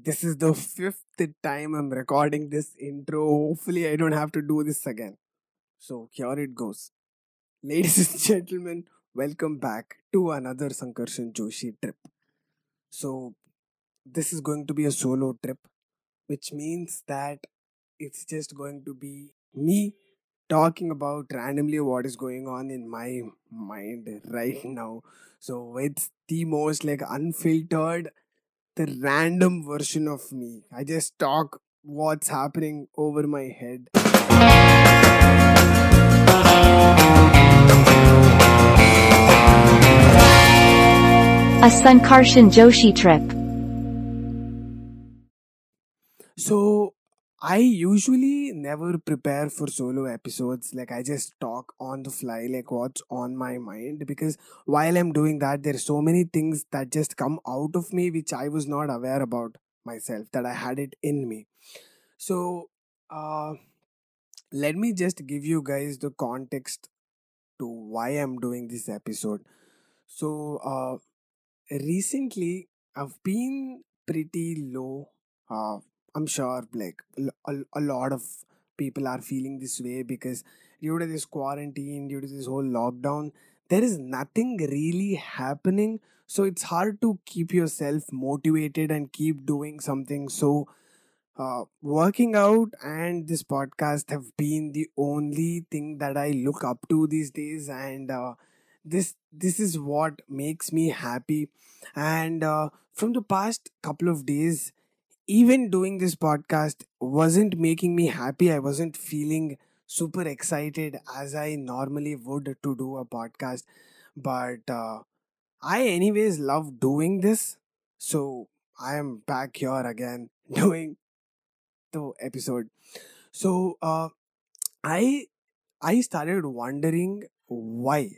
This is the fifth time I'm recording this intro. Hopefully, I don't have to do this again. So, here it goes. Ladies and gentlemen, welcome back to another Sankarshan Joshi trip. So, this is going to be a solo trip, which means that it's just going to be me talking about randomly what is going on in my mind right now. So, it's the most like unfiltered the random version of me. I just talk what's happening over my head. A Sankarshan Joshi trip. So I usually never prepare for solo episodes. Like I just talk on the fly, like what's on my mind. Because while I'm doing that, there's so many things that just come out of me which I was not aware about myself that I had it in me. So uh, let me just give you guys the context to why I'm doing this episode. So uh, recently I've been pretty low. Uh, I'm sure like a lot of people are feeling this way because due to this quarantine, due to this whole lockdown, there is nothing really happening. So it's hard to keep yourself motivated and keep doing something. So uh, working out and this podcast have been the only thing that I look up to these days, and uh, this this is what makes me happy. And uh, from the past couple of days, even doing this podcast wasn't making me happy. I wasn't feeling super excited as I normally would to do a podcast, but uh, I anyways love doing this, so I am back here again doing the episode. So uh, I I started wondering why.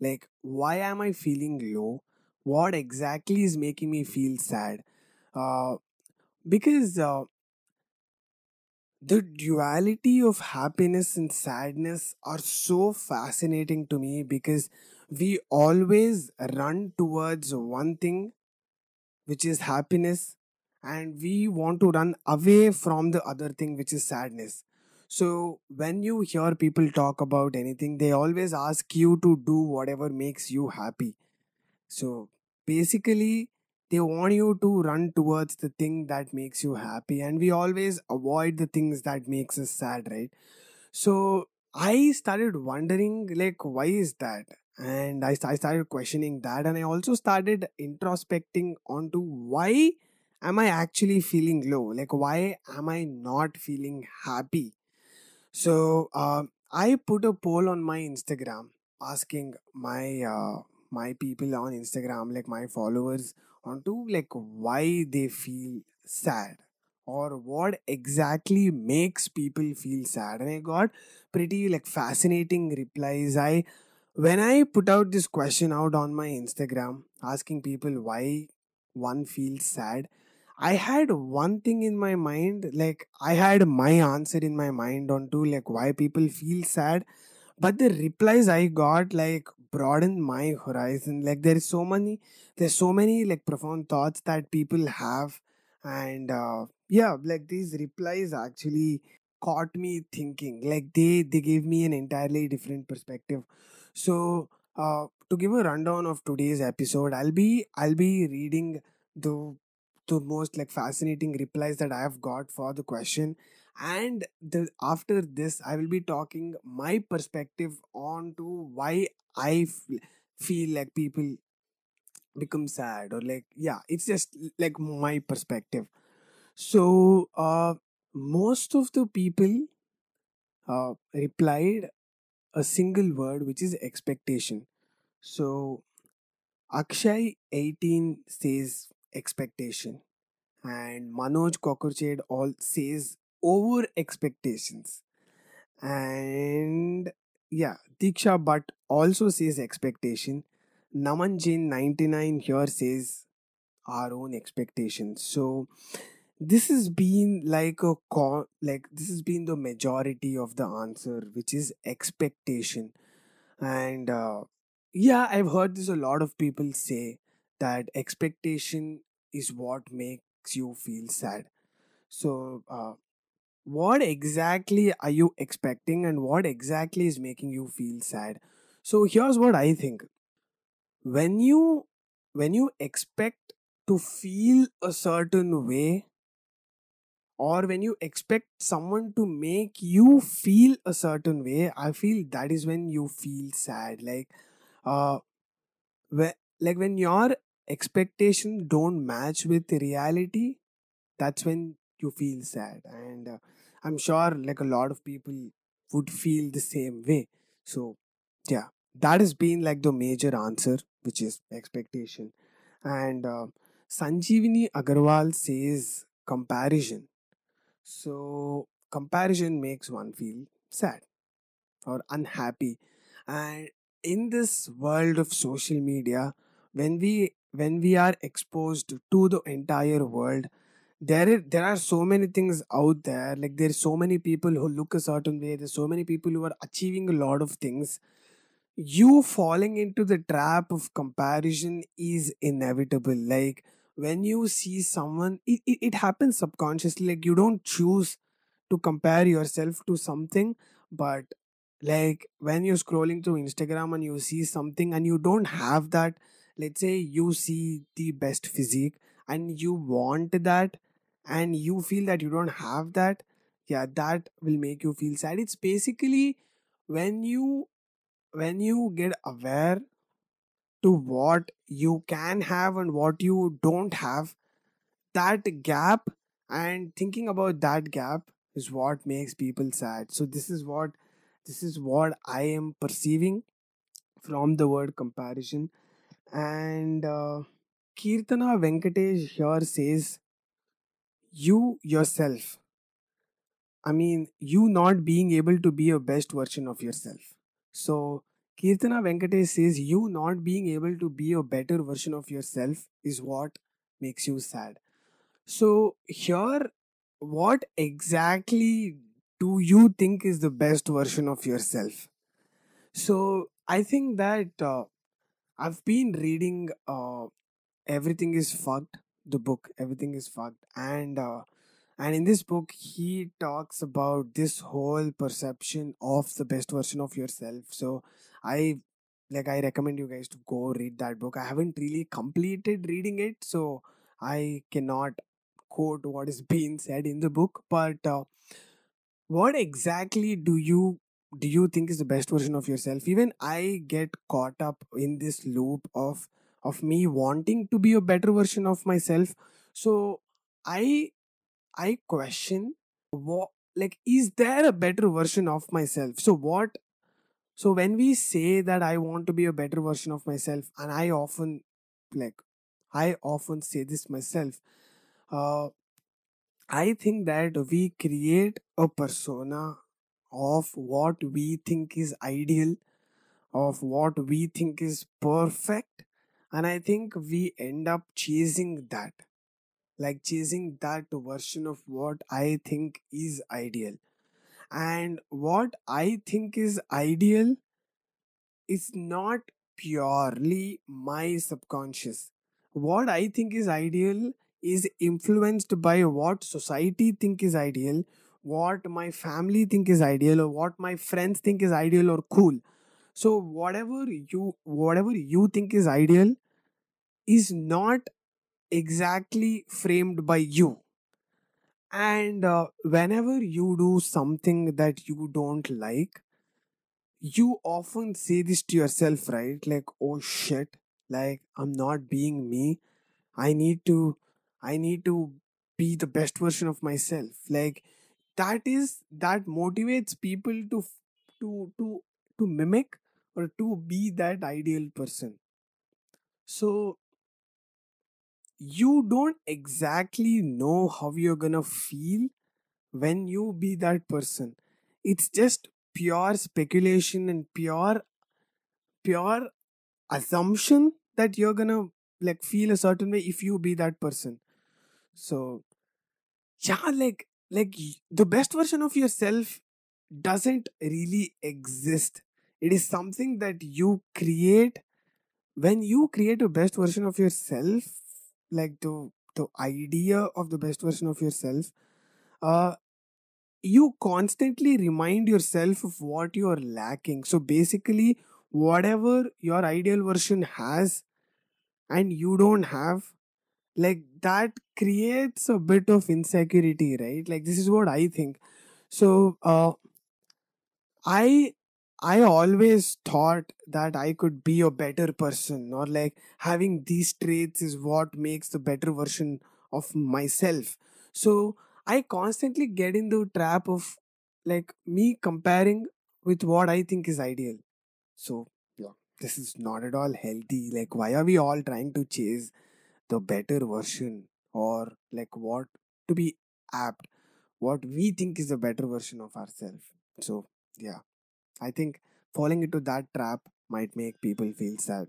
Like why am I feeling low? What exactly is making me feel sad? Uh, because uh, the duality of happiness and sadness are so fascinating to me because we always run towards one thing which is happiness and we want to run away from the other thing which is sadness. So when you hear people talk about anything they always ask you to do whatever makes you happy. So basically they want you to run towards the thing that makes you happy and we always avoid the things that makes us sad right so I started wondering, like, why is that? And I, I started questioning that, and I also started introspecting onto why am I actually feeling low? Like, why am I not feeling happy? So uh, I put a poll on my Instagram asking my uh, my people on Instagram, like my followers, onto like why they feel sad or what exactly makes people feel sad. And I got pretty like fascinating replies. I when I put out this question out on my Instagram asking people why one feels sad I had one thing in my mind, like I had my answer in my mind on to like why people feel sad, but the replies I got like broadened my horizon. Like there is so many, there's so many like profound thoughts that people have, and uh, yeah, like these replies actually caught me thinking. Like they they gave me an entirely different perspective. So uh, to give a rundown of today's episode, I'll be I'll be reading the the most like fascinating replies that I have got for the question. And the after this, I will be talking my perspective on to why I f- feel like people become sad or like yeah, it's just like my perspective. So uh, most of the people uh, replied a single word, which is expectation. So Akshay 18 says expectation and Manoj Kokurched all says over expectations. And yeah, Diksha Bhatt also says expectation. Naman Jain 99 here says our own expectations. So this has been like a co- like this has been the majority of the answer, which is expectation. And uh, yeah, I've heard this a lot of people say that expectation is what makes you feel sad. So, uh, what exactly are you expecting and what exactly is making you feel sad? So, here's what I think. When you when you expect to feel a certain way or when you expect someone to make you feel a certain way, I feel that is when you feel sad. Like uh when, like when your expectations don't match with reality that's when you feel sad and uh, i'm sure like a lot of people would feel the same way so yeah that has been like the major answer which is expectation. And uh, agarwal says comparison. So comparison makes one feel sad or unhappy. And in this world of social media when we when we are exposed to the entire world there is, there are so many things out there. Like there's so many people who look a certain way. There's so many people who are achieving a lot of things you falling into the trap of comparison is inevitable. Like when you see someone it, it, it happens subconsciously. Like you don't choose to compare yourself to something but like when you're scrolling through instagram and you see something and you don't have that let's say you see the best physique and you want that and you feel that you don't have that yeah that will make you feel sad. It's basically when you when you get aware to what you can have and what you don't have that gap and thinking about that gap is what makes people sad. So this is what this is what i am perceiving from the word comparison. And uh, kirtana venkatesh here says you yourself. I mean you not being able to be a best version of yourself so kirtana venkatesh says you not being able to be a better version of yourself is what makes you sad. So here what exactly do you think is the best version of yourself? So i think that uh, i've been reading uh, everything is fucked the book everything is fucked and uh, and in this book he talks about this whole perception of the best version of yourself. So i like i recommend you guys to go read that book. I haven't really completed reading it so i cannot quote what is being said in the book. But uh, what exactly do you do you think is the best version of yourself? Even i get caught up in this loop of of me wanting to be a better version of myself. So i i question what like is there a better version of myself? So what so when we say that i want to be a better version of myself and i often like i often say this myself uh i think that we create a persona of what we think is ideal of what we think is perfect and i think we end up chasing that like chasing that version of what i think is ideal. And what i think is ideal is not purely my subconscious. What i think is ideal is influenced by what society think is ideal what my family think is ideal or what my friends think is ideal or cool. So whatever you whatever you think is ideal is not exactly framed by you. And uh, whenever you do something that you don't like you often say this to yourself right? Like oh shit. Like i'm not being me. I need to i need to be the best version of myself. Like that is that motivates people to to to to mimic or to be that ideal person. So you don't exactly know how you're gonna feel when you be that person. It's just pure speculation and pure pure assumption that you're gonna like feel a certain way if you be that person. So yeah like like the best version of yourself doesn't really exist. It is something that you create when you create a best version of yourself like the the idea of the best version of yourself uh you constantly remind yourself of what you're lacking. So basically whatever your ideal version has and you don't have like that creates a bit of insecurity right? Like this is what i think. So uh i i always thought that i could be a better person or like having these traits is what makes the better version of myself. So i constantly get in the trap of like me comparing with what i think is ideal. So yeah this is not at all healthy. Like why are we all trying to chase the better version or like what to be apt what we think is the better version of ourselves so yeah i think falling into that trap might make people feel sad.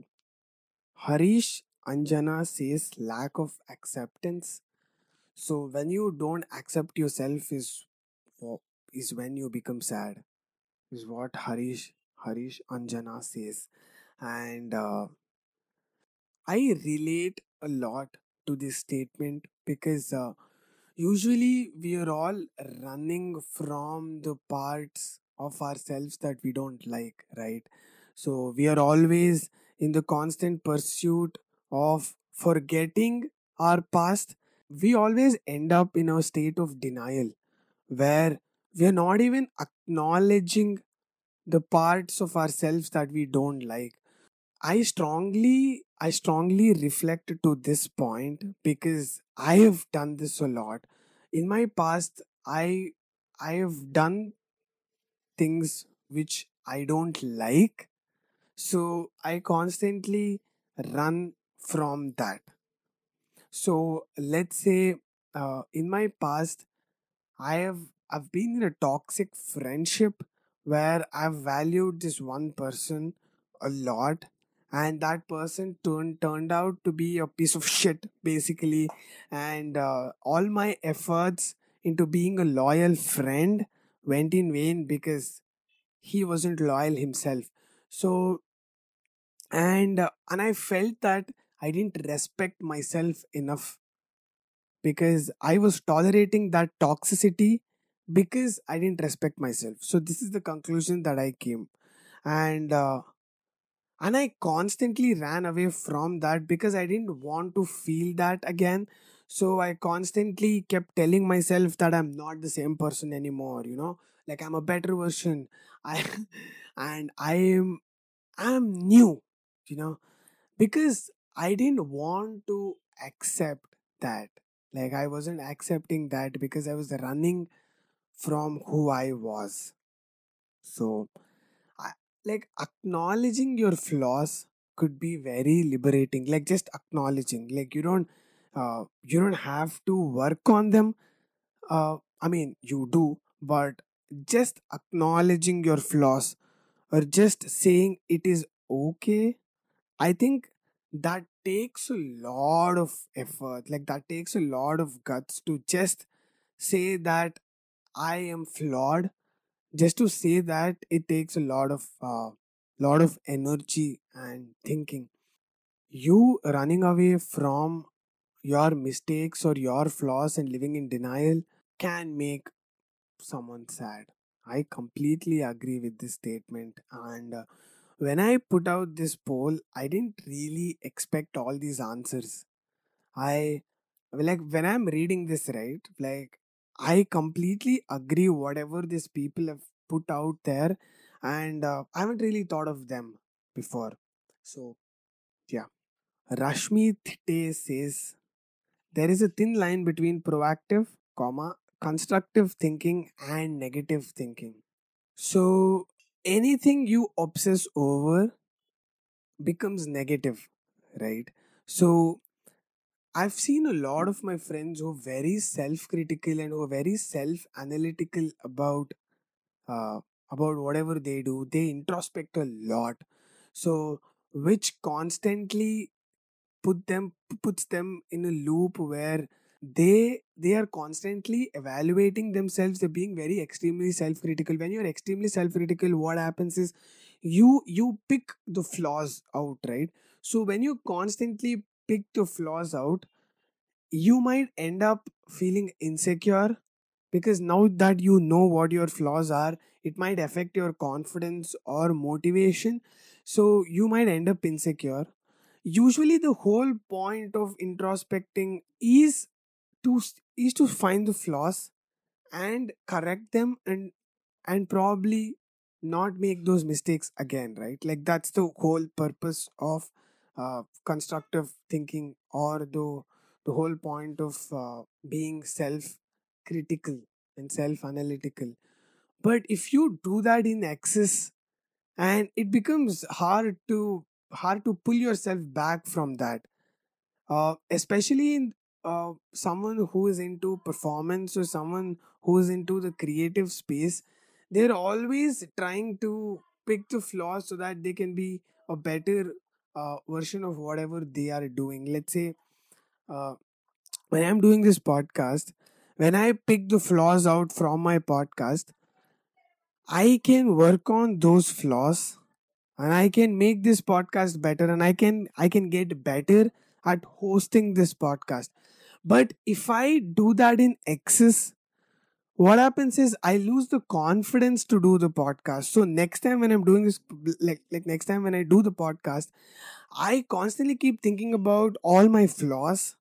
Harish anjana says lack of acceptance. So when you don't accept yourself is is when you become sad is what harish harish anjana says. And uh, i relate a lot to this statement because uh, Usually, we are all running from the parts of ourselves that we don't like, right? So, we are always in the constant pursuit of forgetting our past. We always end up in a state of denial where we are not even acknowledging the parts of ourselves that we don't like I strongly I strongly reflect to this point because I have done this a lot. In my past I I have done things which I don't like. So I constantly run from that. So let's say uh, in my past I have I've been in a toxic friendship where I've valued this one person a lot and that person turned turned out to be a piece of shit basically and uh, all my efforts into being a loyal friend went in vain because he wasn't loyal himself so and uh, and I felt that I didn't respect myself enough because I was tolerating that toxicity because I didn't respect myself. So this is the conclusion that I came, and uh, and I constantly ran away from that because I didn't want to feel that again. So I constantly kept telling myself that I'm not the same person anymore. You know, like I'm a better version. I and I am I'm new. You know, because I didn't want to accept that. Like I wasn't accepting that because I was running from who I was. So, I, like acknowledging your flaws could be very liberating. Like just acknowledging, like you don't, uh, you don't have to work on them. Uh, I mean, you do, but just acknowledging your flaws or just saying it is okay I think that takes a lot of effort. Like that takes a lot of guts to just say that I am flawed. Just to say that it takes a lot of uh, lot of energy and thinking. You running away from your mistakes or your flaws and living in denial can make someone sad. I completely agree with this statement and uh, when I put out this poll, I didn't really expect all these answers. I like when I'm reading this, right? Like I completely agree whatever these people have put out there, and uh, I haven't really thought of them before. So yeah, Rashmi Thitte says there is a thin line between proactive, comma constructive thinking and negative thinking. So anything you obsess over becomes negative, right? So I've seen a lot of my friends who are very self-critical and who are very self-analytical about uh, about whatever they do. They introspect a lot, so which constantly put them puts them in a loop where they they are constantly evaluating themselves. They're being very extremely self-critical. When you're extremely self-critical what happens is you you pick the flaws out right? So when you constantly pick the flaws out you might end up feeling insecure because now that you know what your flaws are it might affect your confidence or motivation. So you might end up insecure usually the whole point of introspecting is to is to find the flaws and correct them and and probably not make those mistakes again right? Like that's the whole purpose of uh, constructive thinking or the the whole point of uh, being self critical and self analytical but if you do that in excess and it becomes hard to hard to pull yourself back from that. Uh, especially in uh, someone who is into performance or someone who is into the creative space they're always trying to pick the flaws so that they can be a better uh, version of whatever they are doing. Let's say uh, when i'm doing this podcast when i pick the flaws out from my podcast i can work on those flaws and i can make this podcast better and i can i can get better at hosting this podcast. But if i do that in excess what happens is i lose the confidence to do the podcast. So next time when i'm doing this like like next time when i do the podcast i constantly keep thinking about all my flaws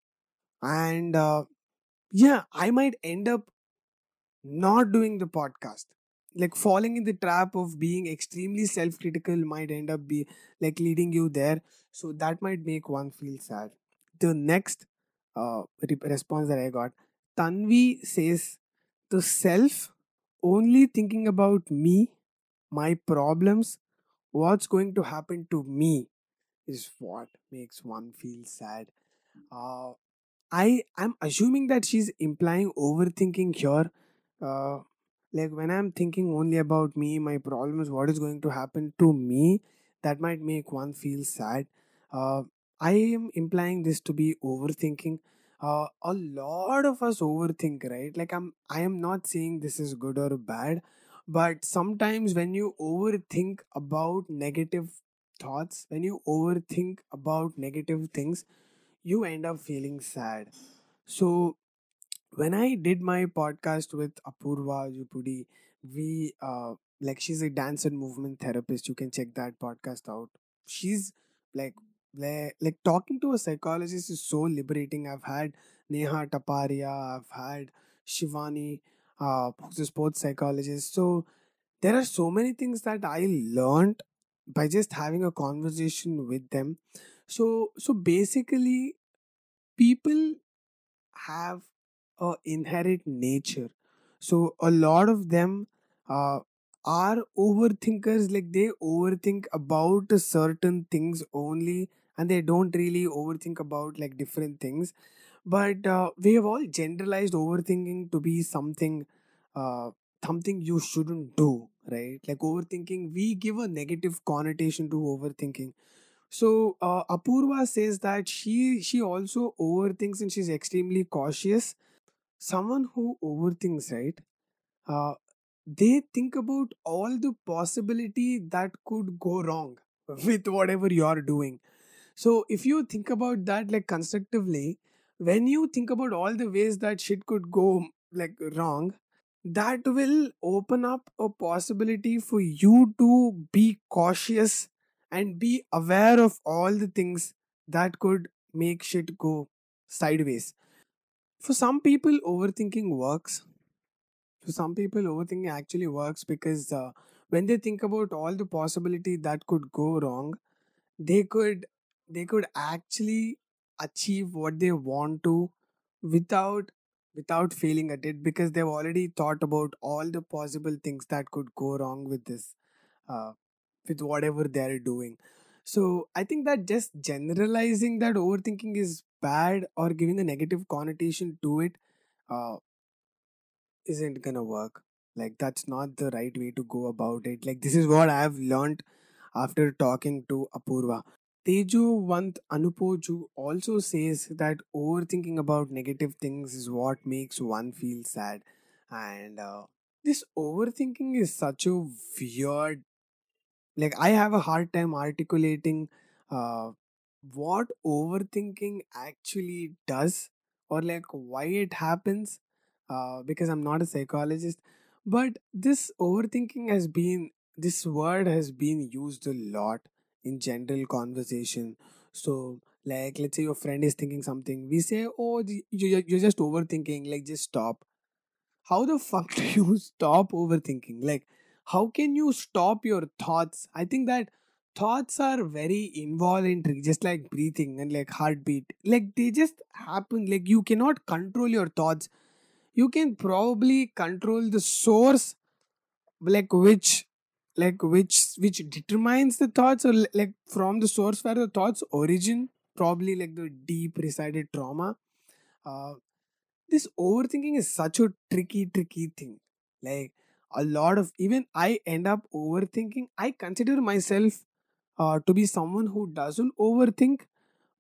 and uh, yeah i might end up not doing the podcast like falling in the trap of being extremely self-critical might end up be like leading you there. So that might make one feel sad. The next uh, response that i got tanvi says the self only thinking about me my problems what's going to happen to me is what makes one feel sad uh, i I am assuming that she's implying overthinking here. Uh, like when I'm thinking only about me, my problems, what is going to happen to me, that might make one feel sad. Uh, I am implying this to be overthinking. Uh, a lot of us overthink, right? Like I'm, I am not saying this is good or bad, but sometimes when you overthink about negative thoughts, when you overthink about negative things, you end up feeling sad. So when I did my podcast with Apurva Jupudi, we uh like she's a dance and movement therapist. You can check that podcast out. She's like like, talking to a psychologist is so liberating. I've had Neha Taparia, I've had Shivani, uh, who's a sports psychologist. So there are so many things that I learned by just having a conversation with them. So so basically people have a inherent nature. So a lot of them uh, are overthinkers like they overthink about certain things only and they don't really overthink about like different things. But uh, we have all generalized overthinking to be something uh, something you shouldn't do right? Like overthinking we give a negative connotation to overthinking. So uh, Apurva says that she she also overthinks and she's extremely cautious. Someone who overthinks, right? Uh, they think about all the possibility that could go wrong with whatever you're doing. So if you think about that like constructively, when you think about all the ways that shit could go like wrong, that will open up a possibility for you to be cautious and be aware of all the things that could make shit go sideways. For some people, overthinking works. For some people, overthinking actually works because uh, when they think about all the possibility that could go wrong, they could they could actually achieve what they want to without without failing at it because they've already thought about all the possible things that could go wrong with this uh, with whatever they're doing so i think that just generalizing that overthinking is bad or giving a negative connotation to it uh, isn't gonna work. Like that's not the right way to go about it. Like this is what i've learned after talking to apurva. Tejuvant Anupoju also says that overthinking about negative things is what makes one feel sad. And uh, this overthinking is such a weird, like, I have a hard time articulating uh, what overthinking actually does or like why it happens uh, because i'm not a psychologist but this overthinking has been this word has been used a lot in general conversation. So like let's say your friend is thinking something we say oh you- you- you're just overthinking like just stop. How the fuck do you stop overthinking? Like how can you stop your thoughts? I think that thoughts are very involuntary just like breathing and like heartbeat. Like they just happen. Like you cannot control your thoughts. You can probably control the source like which like which which determines the thoughts or like from the source where the thoughts origin probably like the deep resided trauma. Uh, this overthinking is such a tricky tricky thing. Like a lot of even i end up overthinking. I consider myself uh, to be someone who doesn't overthink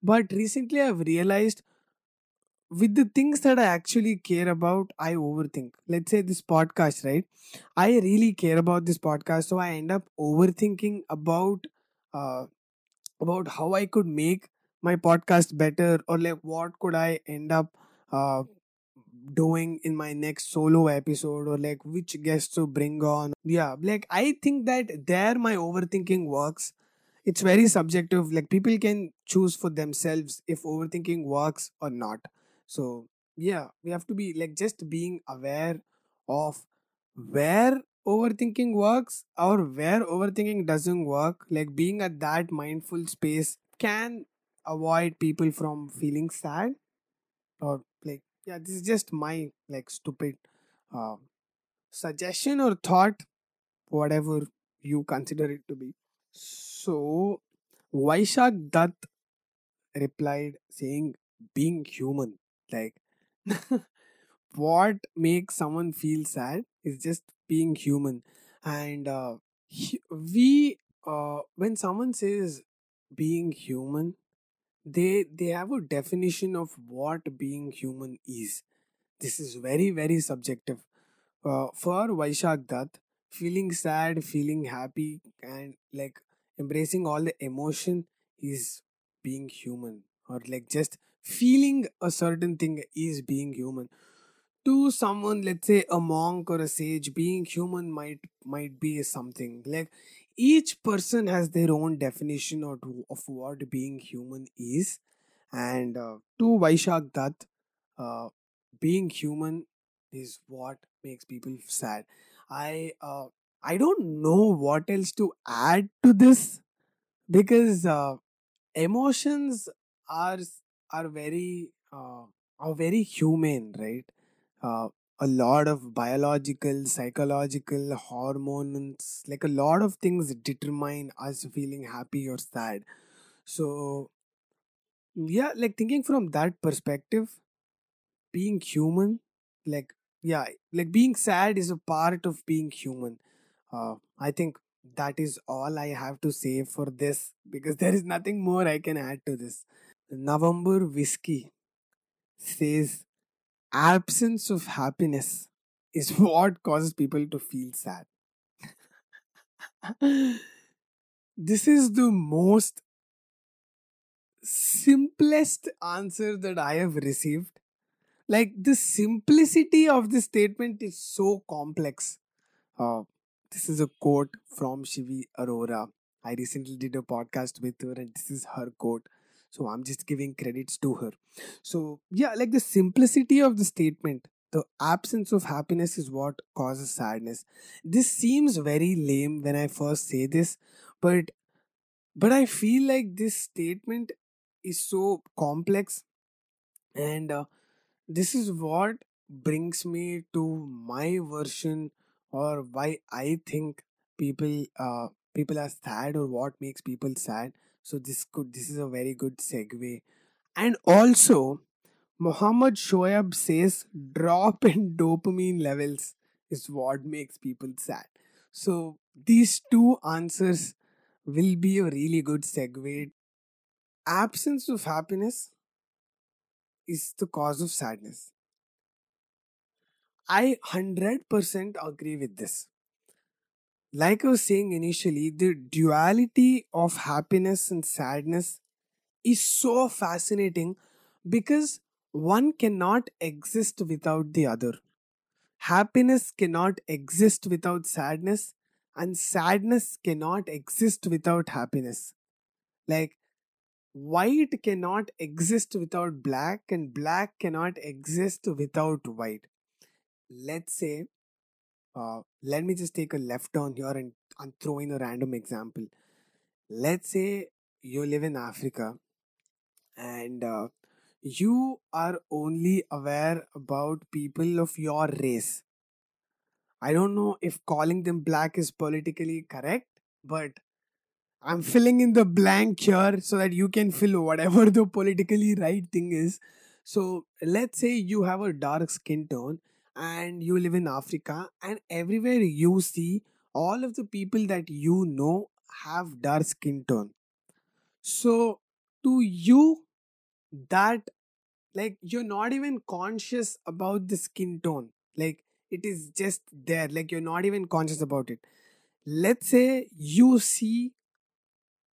but recently i've realized with the things that i actually care about i overthink let's say this podcast right i really care about this podcast so i end up overthinking about uh, about how i could make my podcast better or like what could i end up uh, doing in my next solo episode or like which guests to bring on. Yeah, like I think that there my overthinking works. It's very subjective. Like people can choose for themselves if overthinking works or not. So yeah, we have to be like just being aware of where overthinking works or where overthinking doesn't work. Like being at that mindful space can avoid people from feeling sad or like yeah this is just my like stupid uh, suggestion or thought whatever you consider it to be so vaishak dutt replied saying being human like what makes someone feel sad is just being human. And uh, hu- we uh, when someone says being human they they have a definition of what being human is. This is very very subjective. Uh, for vaishak dutt feeling sad feeling happy and like embracing all the emotion is being human or like just feeling a certain thing is being human. To someone let's say a monk or a sage being human might might be something. Like each person has their own definition of, of what being human is. And uh, to vaishak dutt uh, being human is what makes people sad. I uh, i don't know what else to add to this because uh, emotions are are very uh, are very human right? Uh, a lot of biological psychological hormones like a lot of things determine us feeling happy or sad. So yeah like thinking from that perspective being human like yeah like being sad is a part of being human uh, i think that is all i have to say for this because there is nothing more i can add to this. November whiskey says absence of happiness is what causes people to feel sad. This is the most simplest answer that i have received. Like the simplicity of this statement is so complex. Uh, this is a quote from shivi arora. I recently did a podcast with her and this is her quote. So i'm just giving credits to her. So yeah like the simplicity of the statement the absence of happiness is what causes sadness. This seems very lame when i first say this but but i feel like this statement is so complex and uh, this is what brings me to my version or why i think people uh people are sad or what makes people sad. So this could this is a very good segue. And also muhammad shoaib says drop in dopamine levels is what makes people sad. So these two answers will be a really good segue. Absence of happiness is the cause of sadness I 100% agree with this. Like I was saying initially, the duality of happiness and sadness is so fascinating because one cannot exist without the other. Happiness cannot exist without sadness, and sadness cannot exist without happiness. Like, white cannot exist without black, and black cannot exist without white. Let's say, uh, let me just take a left turn here and, and throw in a random example. Let's say you live in Africa and uh, you are only aware about people of your race. I don't know if calling them black is politically correct, but I'm filling in the blank here so that you can fill whatever the politically right thing is. So let's say you have a dark skin tone and you live in Africa, and everywhere you see all of the people that you know have dark skin tone. So to you, that like you're not even conscious about the skin tone. Like it is just there. Like you're not even conscious about it. Let's say you see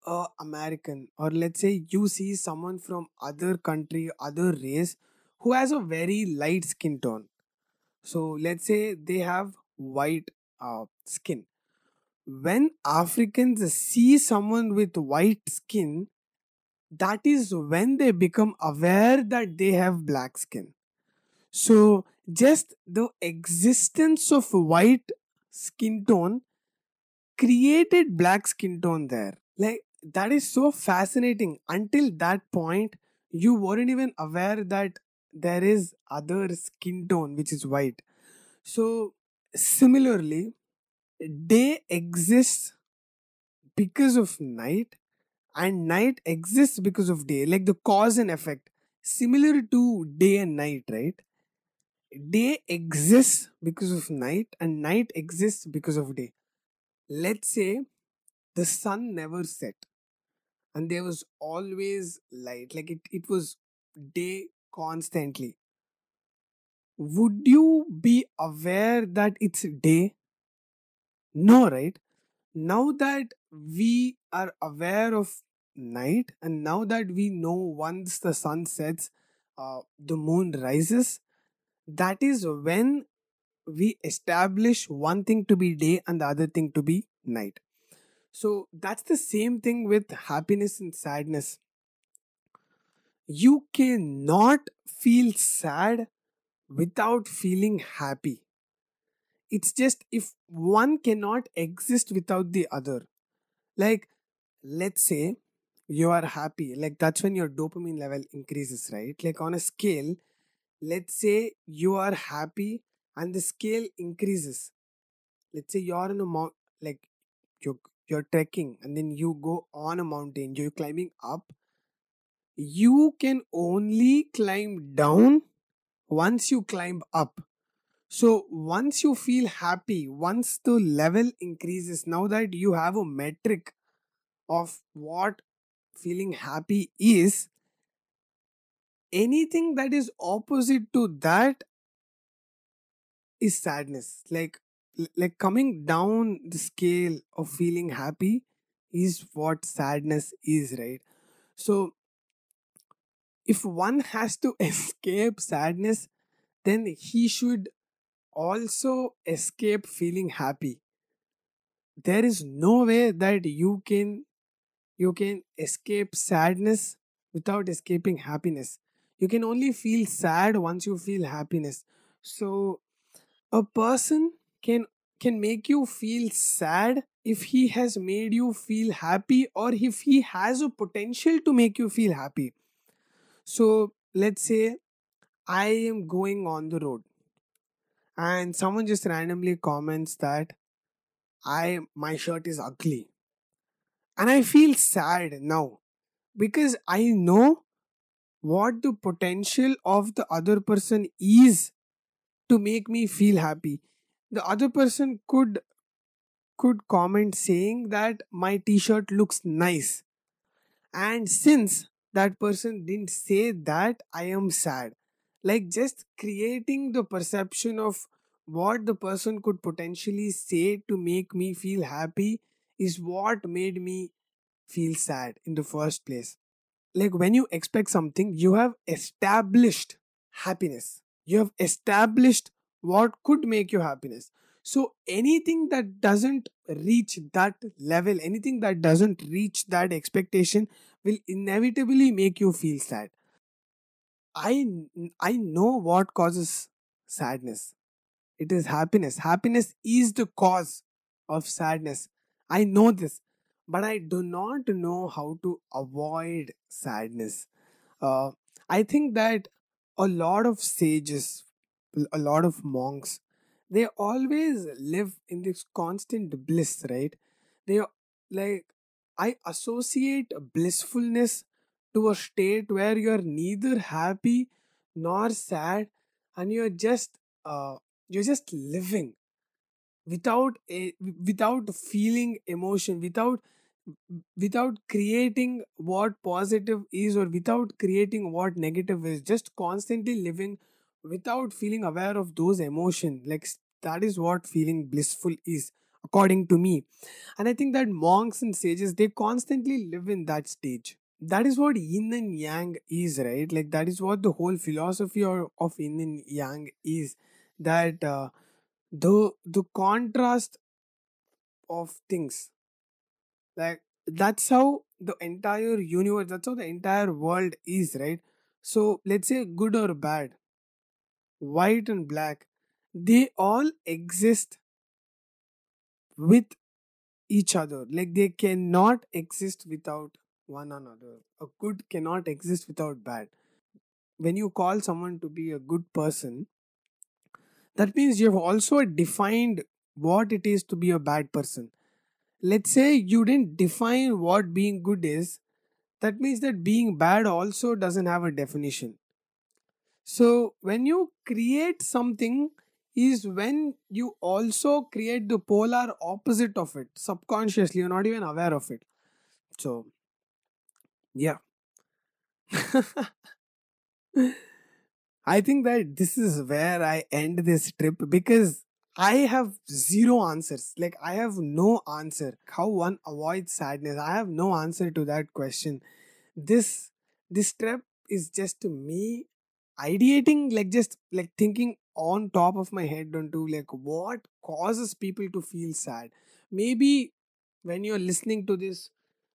a american or let's say you see someone from other country other race who has a very light skin tone so let's say they have white uh, skin when africans see someone with white skin that is when they become aware that they have black skin. So, just the existence of white skin tone created black skin tone there. Like, that is so fascinating. Until that point, you weren't even aware that there is other skin tone which is white. So, similarly, day exists because of night and night exists because of day like the cause and effect. Similar to day and night right? Day exists because of night and night exists because of day. Let's say the sun never set and there was always light like it, it was day constantly. Would you be aware that it's day? No right? Now that we are aware of night and now that we know once the sun sets uh, the moon rises that is when we establish one thing to be day and the other thing to be night. So that's the same thing with happiness and sadness you cannot feel sad without feeling happy. It's just if one cannot exist without the other. Like let's say you are happy like that's when your dopamine level increases right? Like on a scale let's say you are happy and the scale increases. Let's say you're in a mount like you're you're trekking and then you go on a mountain you're climbing up you can only climb down once you climb up. So once you feel happy once the level increases now that you have a metric of what feeling happy is anything that is opposite to that is sadness. Like like coming down the scale of feeling happy is what sadness is right? So if one has to escape sadness then he should also escape feeling happy. There is no way that you can you can escape sadness without escaping happiness. You can only feel sad once you feel happiness. So a person can can make you feel sad if he has made you feel happy or if he has a potential to make you feel happy so let's say i am going on the road and someone just randomly comments that i my shirt is ugly and I feel sad now because I know what the potential of the other person is to make me feel happy. The other person could could comment saying that my t-shirt looks nice. And since that person didn't say that, I am sad. Like just creating the perception of what the person could potentially say to make me feel happy is what made me feel sad in the first place. Like when you expect something, you have established happiness. You have established what could make you happiness. So anything that doesn't reach that level, anything that doesn't reach that expectation will inevitably make you feel sad. I I know what causes sadness. It is happiness. Happiness is the cause of sadness. I know this, but I do not know how to avoid sadness. Uh, I think that a lot of sages, a lot of monks, they always live in this constant bliss, right? They like I associate blissfulness to a state where you're neither happy nor sad, and you're just uh, you're just living without a without feeling emotion without without creating what positive is or without creating what negative is just constantly living without feeling aware of those emotions like that is what feeling blissful is according to me. And i think that monks and sages they constantly live in that stage. That is what yin and yang is right? Like that is what the whole philosophy of, yin and yang is that uh, the the contrast of things. Like that's how the entire universe that's how the entire world is right? So let's say good or bad white and black they all exist with each other. Like they cannot exist without one another. A good cannot exist without bad. When you call someone to be a good person that means you have also defined what it is to be a bad person. Let's say you didn't define what being good is that means that being bad also doesn't have a definition so when you create something is when you also create the polar opposite of it subconsciously you're not even aware of it so yeah I think that this is where I end this trip because I have zero answers. Like, I have no answer. How one avoids sadness? I have no answer to that question. This this trip is just me ideating, like just like thinking on top of my head onto like what causes people to feel sad. Maybe when you're listening to this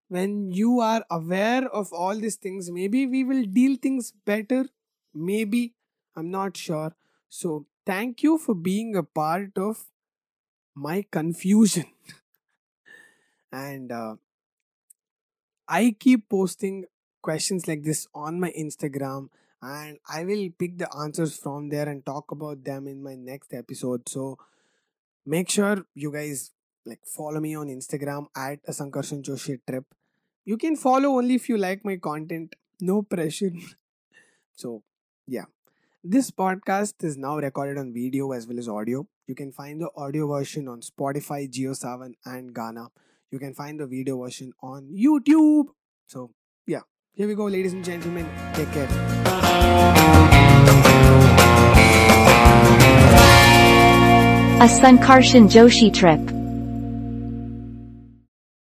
when you are aware of all these things maybe we will deal things better. Maybe i'm not sure. So thank you for being a part of my confusion. And uh, i keep posting questions like this on my instagram and i will pick the answers from there and talk about them in my next episode. So make sure you guys like follow me on instagram at a sankarshan joshi trip. You can follow only if you like my content. No pressure. So yeah. This podcast is now recorded on video as well as audio. You can find the audio version on spotify JioSaavn and Gaana. You can find the video version on youtube. So yeah here we go ladies and gentlemen take care A Sankarshan Joshi trip.